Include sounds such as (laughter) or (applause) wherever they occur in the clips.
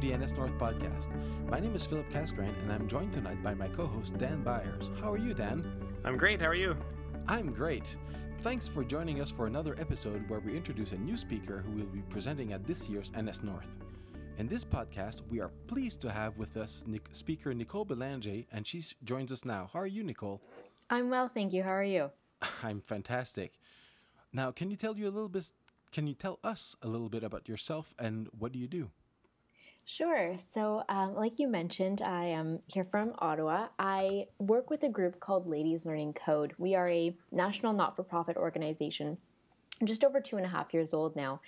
the NS North podcast. My name is Philip Casgrain, and I'm joined tonight by my co host, Dan Byers. How are you, Dan? I'm great. How are you? I'm great. Thanks for joining us for another episode where we introduce a new speaker who will be presenting at this year's NS North. In this podcast, we are pleased to have with us Nic- speaker Nicole Belanger, and she joins us now. How are you, Nicole? I'm well, thank you. How are you? (laughs) I'm fantastic. Now, can you tell you a little bit? Can you tell us a little bit about yourself and what do you do? Sure. So, um, like you mentioned, I am here from Ottawa. I work with a group called Ladies Learning Code. We are a national not for profit organization, just over two and a half years old now,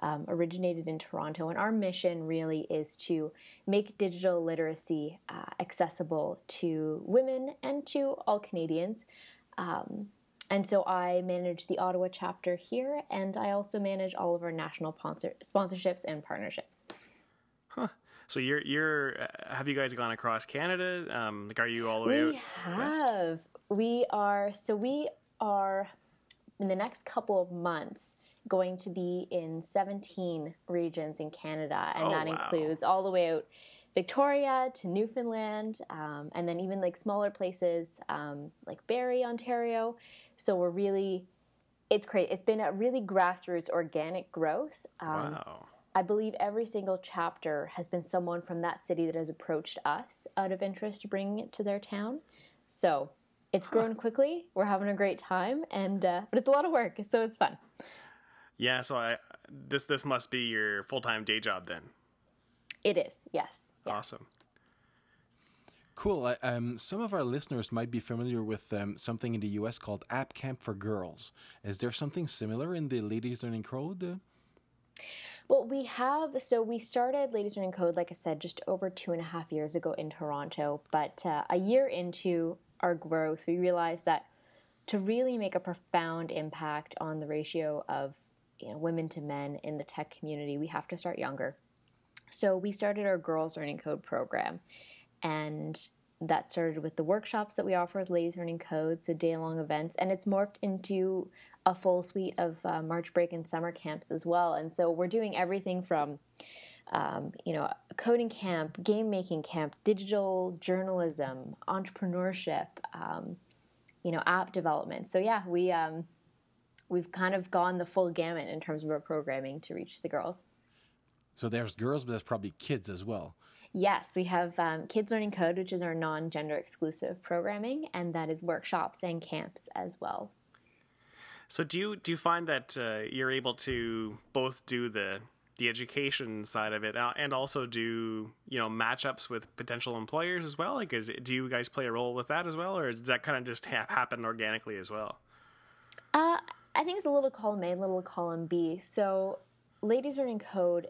um, originated in Toronto. And our mission really is to make digital literacy uh, accessible to women and to all Canadians. Um, and so I manage the Ottawa chapter here, and I also manage all of our national sponsor- sponsorships and partnerships. Huh. So you're you're uh, have you guys gone across Canada? Um, like, are you all the way we have. West? We are. So we are in the next couple of months going to be in 17 regions in Canada, and oh, that wow. includes all the way out Victoria to Newfoundland, um, and then even like smaller places um, like Barrie, Ontario. So we're really, it's great. It's been a really grassroots organic growth. Um, wow. I believe every single chapter has been someone from that city that has approached us out of interest to bringing it to their town. So it's grown quickly. We're having a great time, and uh, but it's a lot of work, so it's fun. Yeah. So I this this must be your full time day job then. It is. Yes. Yeah. Awesome. Cool. Um, some of our listeners might be familiar with um, something in the US called App Camp for Girls. Is there something similar in the Ladies Learning Code? Well, we have. So we started Ladies Learning Code, like I said, just over two and a half years ago in Toronto. But uh, a year into our growth, we realized that to really make a profound impact on the ratio of you know, women to men in the tech community, we have to start younger. So we started our Girls Learning Code program. And that started with the workshops that we offer with Ladies Learning Code, so day long events. And it's morphed into a full suite of uh, March break and summer camps as well. And so we're doing everything from um, you know, coding camp, game making camp, digital journalism, entrepreneurship, um, you know, app development. So yeah, we um, we've kind of gone the full gamut in terms of our programming to reach the girls. So there's girls, but there's probably kids as well. Yes, we have um, Kids Learning Code, which is our non gender exclusive programming, and that is workshops and camps as well. So do you do you find that uh, you're able to both do the the education side of it uh, and also do you know matchups with potential employers as well? Like, is do you guys play a role with that as well, or does that kind of just ha- happen organically as well? Uh, I think it's a little column A, a little column B. So, Ladies Learning Code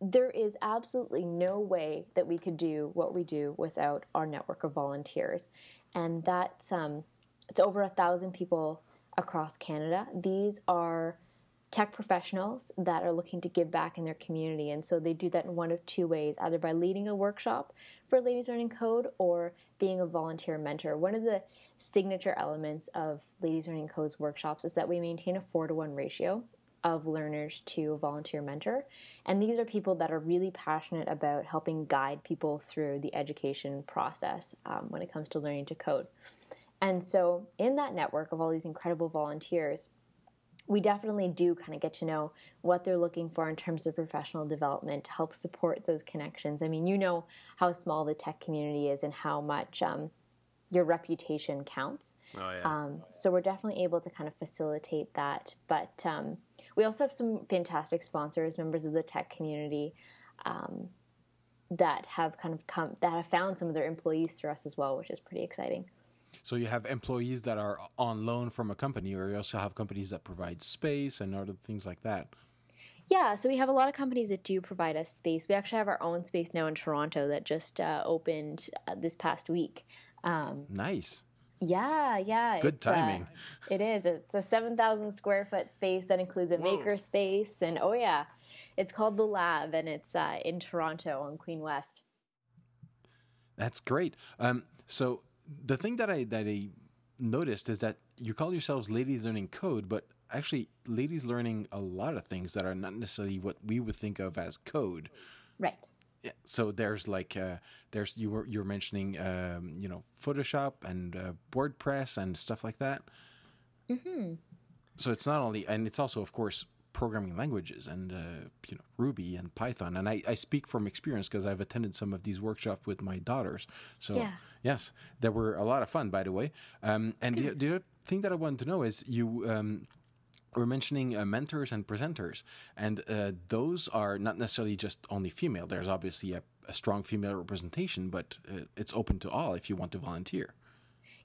there is absolutely no way that we could do what we do without our network of volunteers. And that's um, it's over a thousand people across Canada. These are tech professionals that are looking to give back in their community. And so they do that in one of two ways either by leading a workshop for Ladies Learning Code or being a volunteer mentor. One of the signature elements of Ladies Learning Code's workshops is that we maintain a four to one ratio of learners to volunteer mentor. And these are people that are really passionate about helping guide people through the education process um, when it comes to learning to code. And so, in that network of all these incredible volunteers, we definitely do kind of get to know what they're looking for in terms of professional development to help support those connections. I mean, you know how small the tech community is and how much um, your reputation counts. Oh, yeah. Um, so we're definitely able to kind of facilitate that. But um, we also have some fantastic sponsors, members of the tech community, um, that have kind of come that have found some of their employees through us as well, which is pretty exciting. So you have employees that are on loan from a company, or you also have companies that provide space and other things like that. Yeah, so we have a lot of companies that do provide us space. We actually have our own space now in Toronto that just uh, opened uh, this past week. Um, nice. Yeah, yeah. Good timing. Uh, it is. It's a 7,000 square foot space that includes a Whoa. maker space. And oh, yeah, it's called The Lab and it's uh, in Toronto on Queen West. That's great. Um, so the thing that I, that I noticed is that you call yourselves Ladies Learning Code, but actually, ladies learning a lot of things that are not necessarily what we would think of as code. Right. Yeah, so there's like uh, there's you were you're mentioning um, you know Photoshop and uh, WordPress and stuff like that. Mm-hmm. So it's not only and it's also of course programming languages and uh, you know Ruby and Python. And I, I speak from experience because I've attended some of these workshops with my daughters. So Yeah. yes, they were a lot of fun, by the way. Um, and the, the other thing that I wanted to know is you. Um, were mentioning uh, mentors and presenters, and uh, those are not necessarily just only female. There's obviously a, a strong female representation, but uh, it's open to all if you want to volunteer.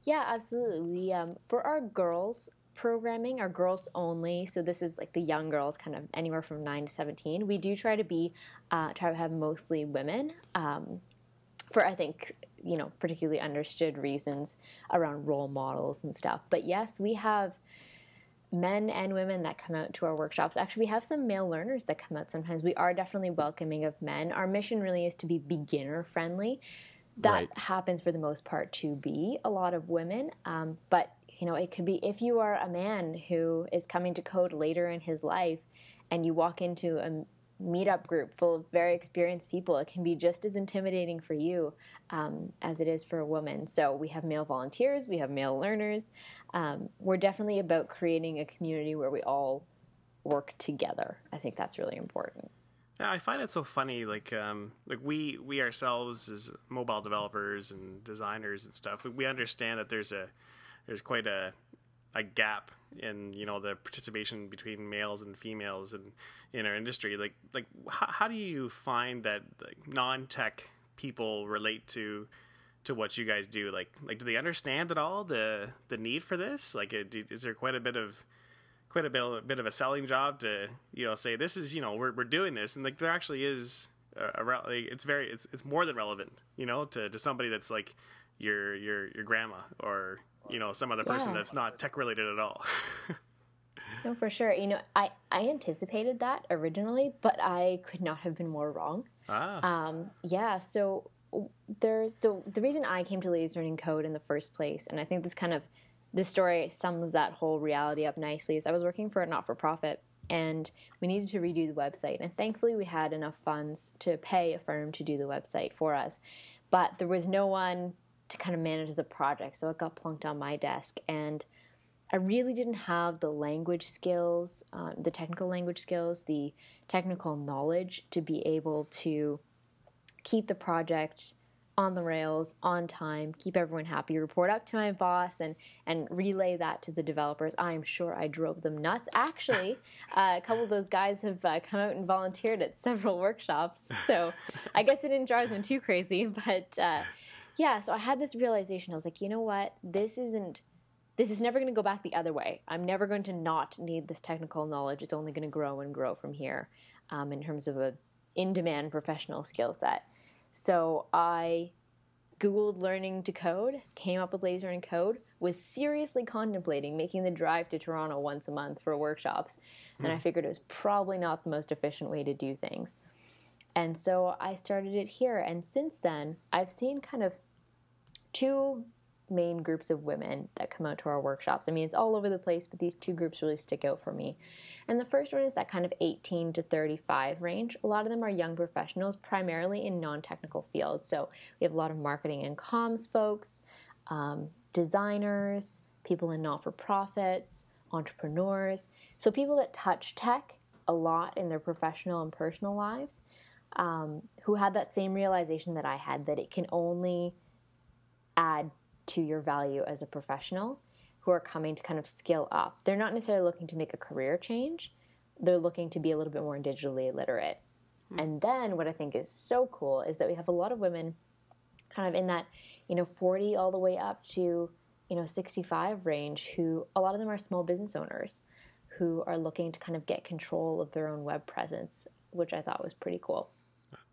Yeah, absolutely. We um, for our girls programming, are girls only. So this is like the young girls, kind of anywhere from nine to seventeen. We do try to be uh, try to have mostly women. Um, for I think you know particularly understood reasons around role models and stuff. But yes, we have men and women that come out to our workshops. Actually, we have some male learners that come out sometimes. We are definitely welcoming of men. Our mission really is to be beginner friendly. That Right. happens for the most part to be a lot of women. Um, but, you know, it could be if you are a man who is coming to code later in his life and you walk into a meetup group full of very experienced people, it can be just as intimidating for you um, as it is for a woman. So we have male volunteers, we have male learners. Um, we're definitely about creating a community where we all work together. I think that's really important. Yeah, I find it so funny. Like, um, like we we ourselves as mobile developers and designers and stuff, we- understand that there's a there's quite a a gap in you know the participation between males and females in in our industry. Like, like how, how do you find that like, non tech people relate to to what you guys do? Like, like do they understand at all the the need for this? Like, uh, is there quite a bit of quite a bit, a bit of a selling job to you know say this is you know we're, we're doing this and like there actually is a, a like, it's very it's it's more than relevant you know to, to somebody that's like your your your grandma or you know some other person Yeah. that's not tech related at all (laughs) No, for sure. You know, I, I anticipated that originally, but I could not have been more wrong. ah Um, yeah, so there's so the reason I came to Ladies Learning Code in the first place, and I think this kind of this story sums that whole reality up nicely, is I was working for a not for profit and we needed to redo the website. And thankfully we had enough funds to pay a firm to do the website for us. But there was no one to kind of manage the project, so it got plunked on my desk and I really didn't have the language skills, um, the technical language skills, the technical knowledge to be able to keep the project on the rails on time, keep everyone happy, report up to my boss, and and relay that to the developers. I'm sure I drove them nuts. Actually, (laughs) uh, a couple of those guys have uh, come out and volunteered at several workshops, so I guess it didn't drive them too crazy. But uh, yeah, so I had this realization. I was like, you know what? This isn't this is never going to go back the other way. I'm never going to not need this technical knowledge. It's only going to grow and grow from here um, in terms of a in demand professional skill set. So I Googled learning to code, came up with Ladies Learning Code, was seriously contemplating making the drive to Toronto once a month for workshops. And I hmm. figured it was probably not the most efficient way to do things. And so I started it here. And since then, I've seen kind of two main groups of women that come out to our workshops. I mean, it's all over the place, but these two groups really stick out for me. And the first one is that kind of 18 to 35 range. A lot of them are young professionals, primarily in non technical fields. So we have a lot of marketing and comms folks, um, designers, people in not for profits, entrepreneurs. So people that touch tech a lot in their professional and personal lives. Um, who had that same realization that I had that it can only add to your value as a professional who are coming to kind of skill up. They're not necessarily looking to make a career change, they're looking to be a little bit more digitally literate. Hmm. And then what I think is so cool is that we have a lot of women kind of in that, you know, 40 all the way up to, you know, 65 range who a lot of them are small business owners who are looking to kind of get control of their own web presence, which I thought was pretty cool.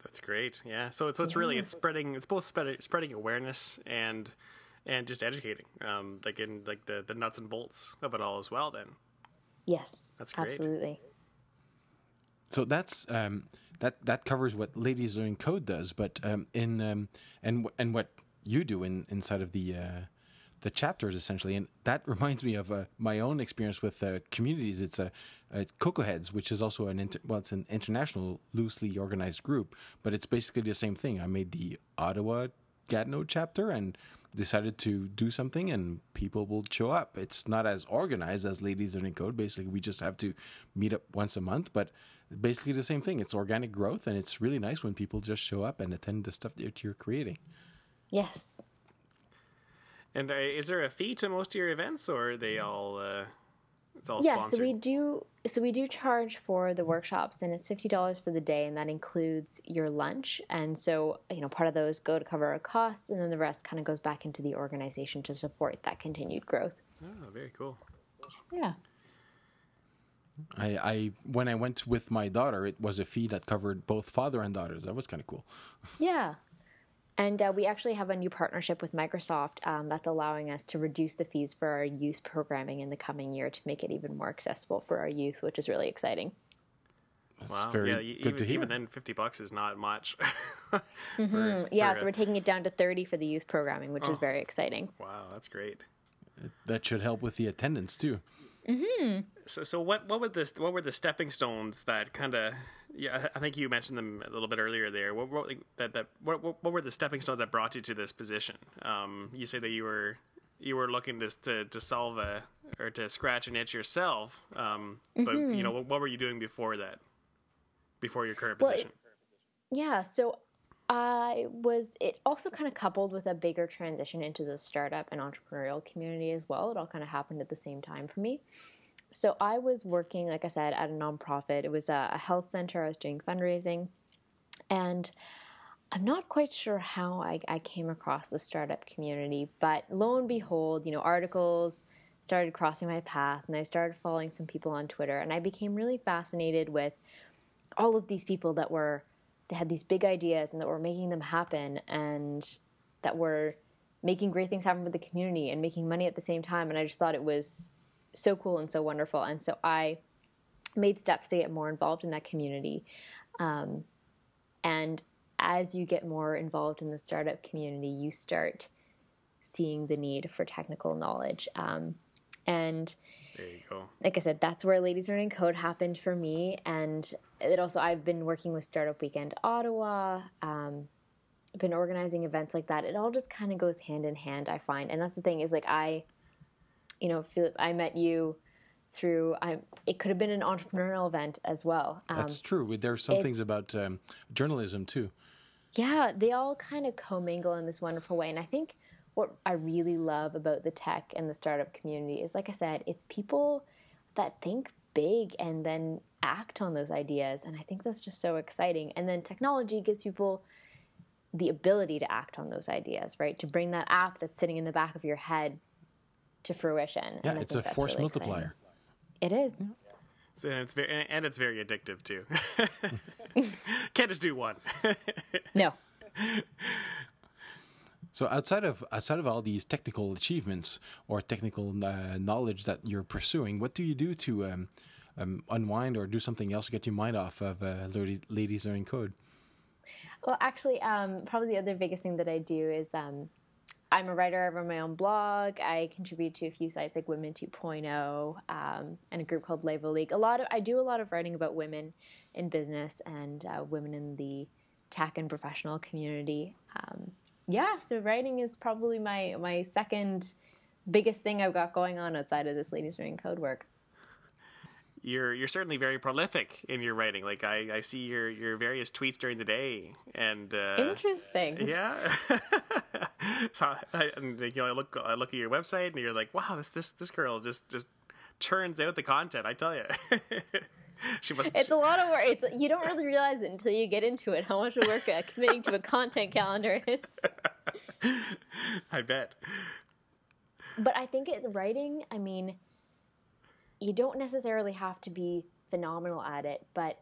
that's great yeah so it's so it's really it's spreading it's both spreading spreading awareness and and just educating um like in like the the nuts and bolts of it all as well then Yes. That's great. Absolutely. So that's um, that that covers what Ladies Learning Code does, but um, in um, and and what you do in inside of the uh, the chapters essentially, and that (laughs) reminds me of uh, my own experience with uh, communities. It's a, a Cocoa Heads, which is also an inter- well, it's an international, loosely organized group, but it's basically the same thing. I made the Ottawa Gatineau chapter and decided to do something, and people will show up. It's not as organized as Ladies Learning Code. Basically, we just have to meet up once a month, but basically the same thing. It's organic growth, and it's really nice when people just show up and attend the stuff that you're creating. Yes. And uh, is there a fee to most of your events, or are they all? Uh, it's all yeah, sponsored? so we do so we do charge for the workshops and it's fifty dollars for the day and that includes your lunch. And so, you know, part of those go to cover our costs and then the rest kind of goes back into the organization to support that continued growth. Oh, very cool. Yeah. I, I when I went with my daughter, it was a fee that covered both father and daughters. That was kind of cool. Yeah. And uh, we actually have a new partnership with Microsoft um, that's allowing us to reduce the fees for our youth programming in the coming year to make it even more accessible for our youth, which is really exciting. That's Wow. very yeah, good even, to hear. even then, fifty bucks is not much. (laughs) for- Mm, yeah, for so a- we're taking it down to 30 for the youth programming, which Oh. is very exciting. wow, that's great. that should help with the attendance too. Hmm. So, so what what were the what were the stepping stones that kind of yeah I think you mentioned them a little bit earlier there. What, what that that what, what what were the stepping stones that brought you to this position? Um, you say that you were you were looking to to, to solve a or to scratch an itch yourself. Um, but you know what, what were you doing before that? Before your current Well, it- position? Yeah, so I was it also kind of coupled with a bigger transition into the startup and entrepreneurial community as well. It all kind of happened at the same time for me. So I was working, like I said, at a nonprofit. It was a, health center. I was doing fundraising, and I'm not quite sure how I, I came across the startup community, but lo and behold, you know, articles started crossing my path, and I started following some people on Twitter, and I became really fascinated with all of these people that were they had these big ideas and that were making them happen and that were making great things happen for the community and making money at the same time and i just thought it was so cool and so wonderful and so i made steps to get more involved in that community um, and as you get more involved in the startup community you start seeing the need for technical knowledge um, and There you go. like I said, that's where Ladies Learning Code happened for me. And it also, I've been working with Startup Weekend Ottawa, um, been organizing events like that. It all just kind of goes hand in hand, I find. And that's the thing is like, I, you know, Philip, I met you through, I, it could have been an entrepreneurial event as well. Um, That's true. There's some it- things about um, journalism too. yeah, they all kind of commingle in this wonderful way. And I think what I really love about the tech and the startup community is, like I said, it's people that think big and then act on those ideas. And I think that's just so exciting. And then technology gives people the ability to act on those ideas, right? To bring that app that's sitting in the back of your head to fruition. Yeah, and it's a force really exciting. multiplier. It is. So it's very and it's very addictive too. (laughs) (laughs) Can't just do one. (laughs) No. So outside of outside of all these technical achievements or technical uh, knowledge that you're pursuing, what do you do to um, um, unwind or do something else to get your mind off of uh, ladies, ladies learning code? Well, actually, um, probably the other biggest thing that I do is um, I'm a writer. I run my own blog. I contribute to a few sites like Women 2.0 um, and a group called Levo League. A lot of I do a lot of writing about women in business and uh, women in the tech and professional community. Um, yeah, so writing is probably my my second biggest thing I've got going on outside of this ladies learning code work. You're you're certainly very prolific in your writing. Like I, I see your your various tweets during the day, and uh, Interesting. yeah. (laughs) so I, and, you know, I look I look at your website, and you're like, wow, this this this girl just just churns out the content. I tell you, (laughs) she must. It's a lot of work. It's you don't really realize it until you get into it. How much work uh, committing to a content calendar is. (laughs) I bet. But I think it, writing. I mean, you don't necessarily have to be phenomenal at it, but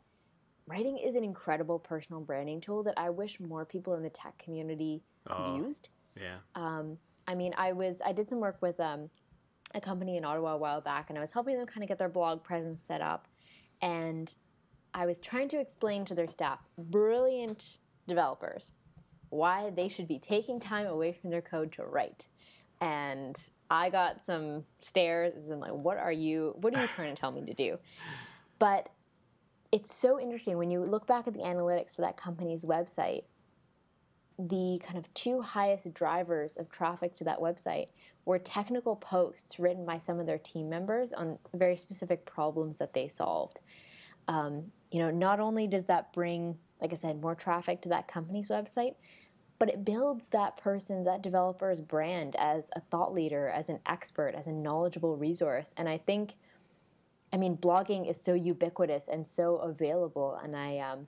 writing is an incredible personal branding tool that I wish more people in the tech community Oh. used. Yeah. I mean, I was I did some work with um, a company in Ottawa a while back, and I was helping them kind of get their blog presence set up, and I was trying to explain to their staff, brilliant developers, why they should be taking time away from their code to write. And I got some stares and like, what are you? What are you trying to tell me to do? But it's so interesting when you look back at the analytics for that company's website. The kind of two highest drivers of traffic to that website were technical posts written by some of their team members on very specific problems that they solved. Um, you know, not only does that bring, like I said, more traffic to that company's website, but it builds that person, that developer's brand as a thought leader, as an expert, as a knowledgeable resource. And I think, I mean, blogging is so ubiquitous and so available, and I, um,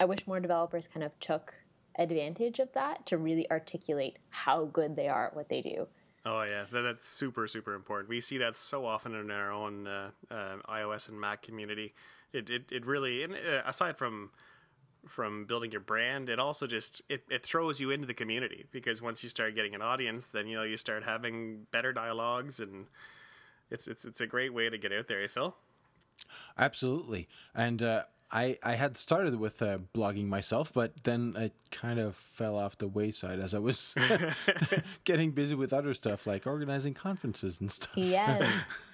I wish more developers kind of took advantage of that to really articulate how good they are at what they do. Oh yeah, that, that's super super important. We see that so often in our own uh, uh, iOS and Mac community. It it, it really, and uh, aside from from building your brand, it also just it, it throws you into the community because once you start getting an audience, then you know you start having better dialogues, and it's it's it's a great way to get out there, eh, Phil. Absolutely, and uh, I I had started with uh, blogging myself, but then it kind of fell off the wayside as I was (laughs) (laughs) getting busy with other stuff like organizing conferences and stuff. Yes. (laughs)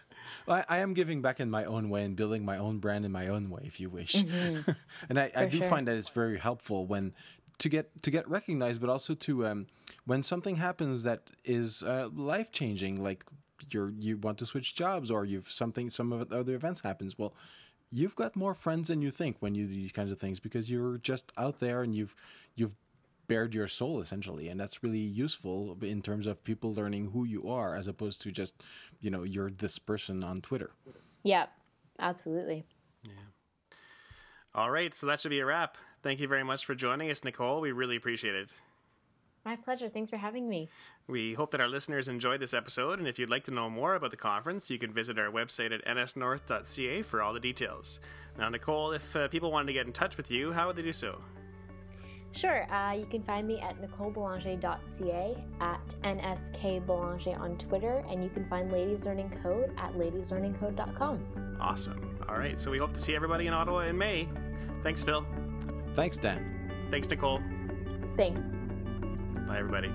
I, I, am giving back in my own way and building my own brand in my own way, if you wish. Mm-hmm. (laughs) and I, I do sure. find that it's very helpful when to get to get recognized, but also to um, when something happens that is uh, life changing, like you're you want to switch jobs or you've something some of other events happens. Well, you've got more friends than you think when you do these kinds of things because you're just out there and you've you've bared your soul essentially and that's really useful in terms of people learning who you are as opposed to just you know you're this person on twitter yeah absolutely yeah all right so that should be a wrap thank you very much for joining us nicole we really appreciate it my pleasure. Thanks for having me. We hope that our listeners enjoyed this episode, and if you'd like to know more about the conference, you can visit our website at nsnorth.ca for all the details. Now, Nicole, if uh, people wanted to get in touch with you, how would they do so? Sure. Uh, you can find me at nicolebelanger.ca, at nskbelanger on Twitter, and you can find Ladies Learning Code at ladieslearningcode.com. Awesome. All right. So we hope to see everybody in Ottawa in May. Thanks, Phil. Thanks, Dan. Thanks, Nicole. Thanks. Bye, everybody.